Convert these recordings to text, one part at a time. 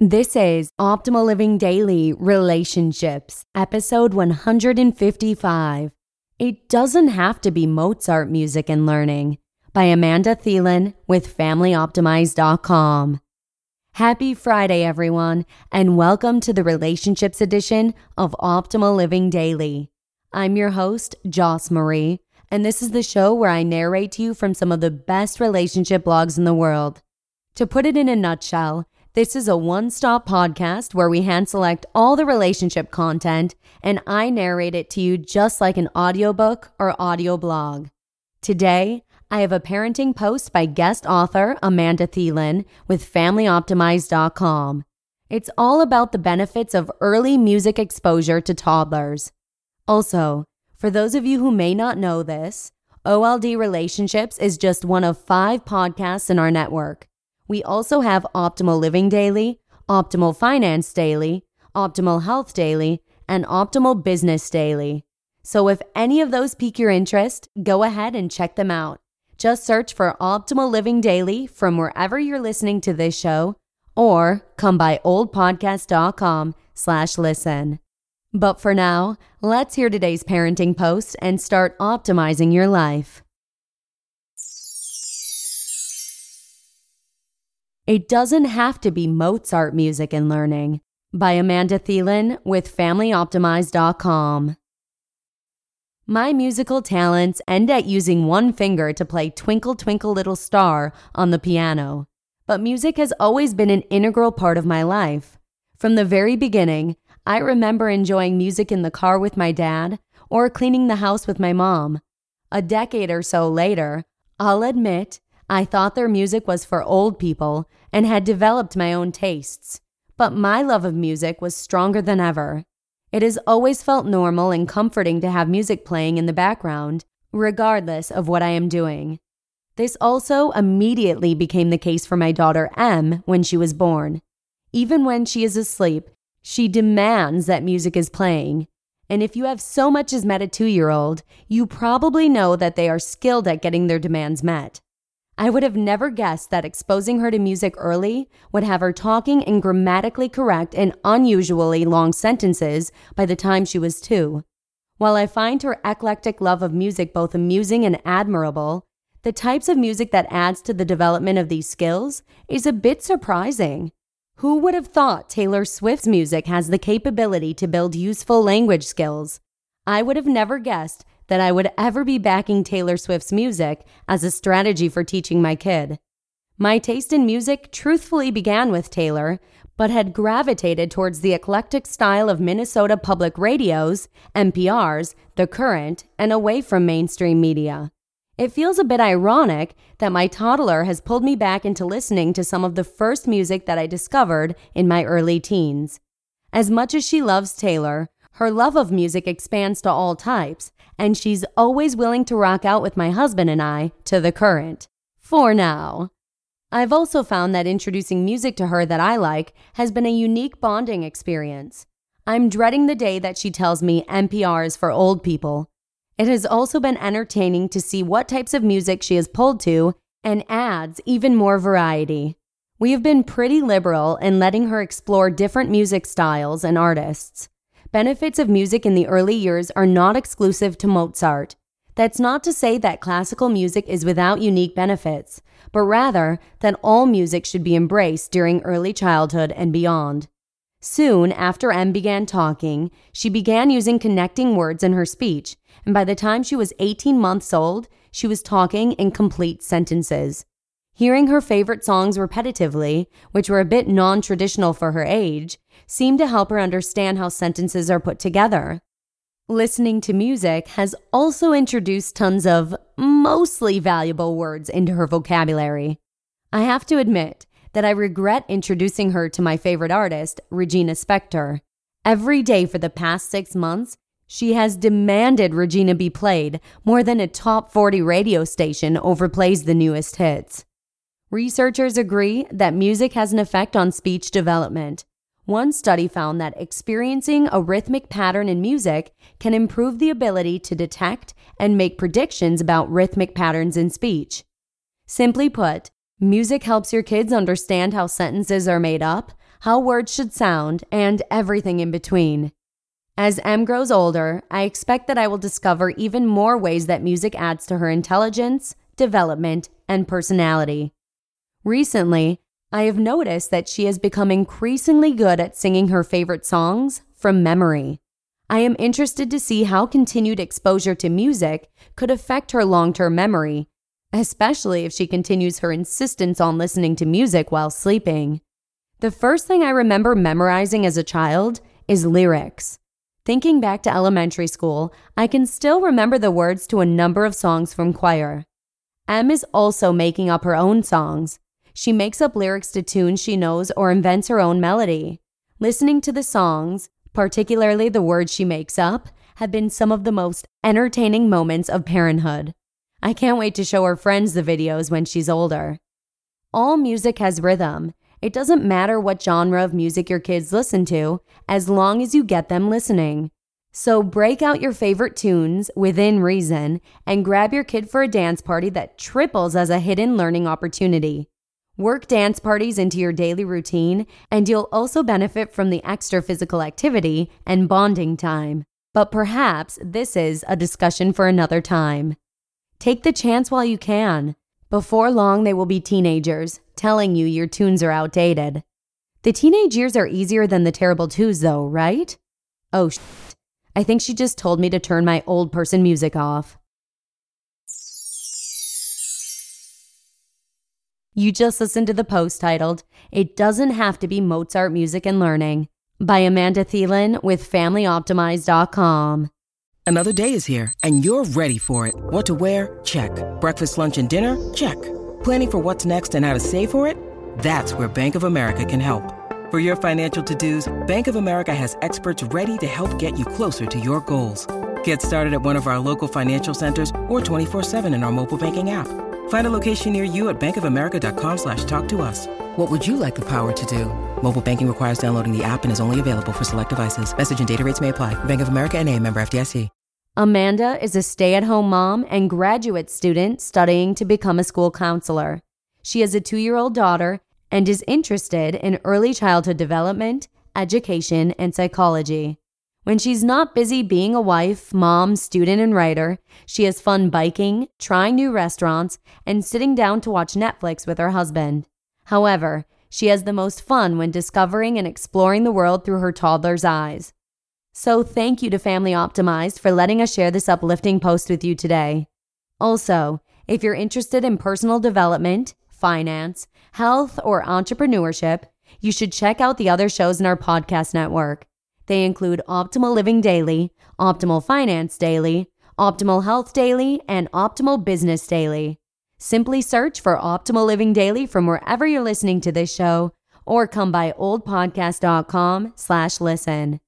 This is Optimal Living Daily Relationships, episode 155. It doesn't have to be Mozart music and learning by Amanda Thielen with FamilyOptimize.com. Happy Friday, everyone, and welcome to the Relationships edition of Optimal Living Daily. I'm your host, Joss Marie, and this is the show where I narrate to you from some of the best relationship blogs in the world. To put it in a nutshell, this is a one stop podcast where we hand select all the relationship content and I narrate it to you just like an audiobook or audio blog. Today, I have a parenting post by guest author Amanda Thielen with FamilyOptimize.com. It's all about the benefits of early music exposure to toddlers. Also, for those of you who may not know this, OLD Relationships is just one of five podcasts in our network. We also have Optimal Living Daily, Optimal Finance Daily, Optimal Health Daily, and Optimal Business Daily. So if any of those pique your interest, go ahead and check them out. Just search for Optimal Living Daily from wherever you're listening to this show or come by oldpodcast.com slash listen. But for now, let's hear today's parenting post and start optimizing your life. It doesn't have to be Mozart music and learning by Amanda Thielen with FamilyOptimize.com. My musical talents end at using one finger to play Twinkle Twinkle Little Star on the piano, but music has always been an integral part of my life. From the very beginning, I remember enjoying music in the car with my dad or cleaning the house with my mom. A decade or so later, I'll admit I thought their music was for old people and had developed my own tastes. But my love of music was stronger than ever. It has always felt normal and comforting to have music playing in the background, regardless of what I am doing. This also immediately became the case for my daughter M when she was born. Even when she is asleep, she demands that music is playing. And if you have so much as met a two year old, you probably know that they are skilled at getting their demands met. I would have never guessed that exposing her to music early would have her talking in grammatically correct and unusually long sentences by the time she was two. While I find her eclectic love of music both amusing and admirable, the types of music that adds to the development of these skills is a bit surprising. Who would have thought Taylor Swift's music has the capability to build useful language skills? I would have never guessed that I would ever be backing Taylor Swift's music as a strategy for teaching my kid. My taste in music truthfully began with Taylor, but had gravitated towards the eclectic style of Minnesota Public Radio's, NPR's, The Current, and away from mainstream media. It feels a bit ironic that my toddler has pulled me back into listening to some of the first music that I discovered in my early teens. As much as she loves Taylor, her love of music expands to all types, and she's always willing to rock out with my husband and I to the current. For now. I've also found that introducing music to her that I like has been a unique bonding experience. I'm dreading the day that she tells me NPR is for old people. It has also been entertaining to see what types of music she has pulled to and adds even more variety. We have been pretty liberal in letting her explore different music styles and artists. Benefits of music in the early years are not exclusive to Mozart. That's not to say that classical music is without unique benefits, but rather that all music should be embraced during early childhood and beyond. Soon after M began talking, she began using connecting words in her speech, and by the time she was 18 months old, she was talking in complete sentences. Hearing her favorite songs repetitively, which were a bit non traditional for her age, seemed to help her understand how sentences are put together. Listening to music has also introduced tons of mostly valuable words into her vocabulary. I have to admit that I regret introducing her to my favorite artist, Regina Spektor. Every day for the past six months, she has demanded Regina be played more than a top 40 radio station overplays the newest hits. Researchers agree that music has an effect on speech development. One study found that experiencing a rhythmic pattern in music can improve the ability to detect and make predictions about rhythmic patterns in speech. Simply put, music helps your kids understand how sentences are made up, how words should sound, and everything in between. As Em grows older, I expect that I will discover even more ways that music adds to her intelligence, development, and personality. Recently, I have noticed that she has become increasingly good at singing her favorite songs from memory. I am interested to see how continued exposure to music could affect her long term memory, especially if she continues her insistence on listening to music while sleeping. The first thing I remember memorizing as a child is lyrics. Thinking back to elementary school, I can still remember the words to a number of songs from choir. Em is also making up her own songs. She makes up lyrics to tunes she knows or invents her own melody. Listening to the songs, particularly the words she makes up, have been some of the most entertaining moments of parenthood. I can't wait to show her friends the videos when she's older. All music has rhythm, it doesn't matter what genre of music your kids listen to, as long as you get them listening. So break out your favorite tunes within reason and grab your kid for a dance party that triples as a hidden learning opportunity. Work dance parties into your daily routine, and you'll also benefit from the extra physical activity and bonding time. But perhaps this is a discussion for another time. Take the chance while you can. Before long, they will be teenagers, telling you your tunes are outdated. The teenage years are easier than the terrible twos, though, right? Oh, shit. I think she just told me to turn my old person music off. You just listened to the post titled, It Doesn't Have to Be Mozart Music and Learning by Amanda Thielen with FamilyOptimized.com. Another day is here, and you're ready for it. What to wear? Check. Breakfast, lunch, and dinner? Check. Planning for what's next and how to save for it? That's where Bank of America can help. For your financial to-dos, Bank of America has experts ready to help get you closer to your goals. Get started at one of our local financial centers or 24-7 in our mobile banking app. Find a location near you at bankofamerica.com slash talk to us. What would you like the power to do? Mobile banking requires downloading the app and is only available for select devices. Message and data rates may apply. Bank of America and a member FDIC. Amanda is a stay at home mom and graduate student studying to become a school counselor. She has a two year old daughter and is interested in early childhood development, education, and psychology. When she's not busy being a wife, mom, student, and writer, she has fun biking, trying new restaurants, and sitting down to watch Netflix with her husband. However, she has the most fun when discovering and exploring the world through her toddler's eyes. So thank you to Family Optimized for letting us share this uplifting post with you today. Also, if you're interested in personal development, finance, health, or entrepreneurship, you should check out the other shows in our podcast network. They include Optimal Living Daily, Optimal Finance Daily, Optimal Health Daily, and Optimal Business Daily. Simply search for Optimal Living Daily from wherever you're listening to this show or come by oldpodcast.com slash listen.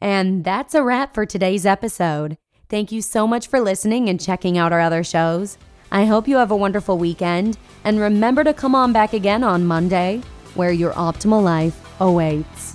And that's a wrap for today's episode. Thank you so much for listening and checking out our other shows. I hope you have a wonderful weekend, and remember to come on back again on Monday, where your optimal life awaits.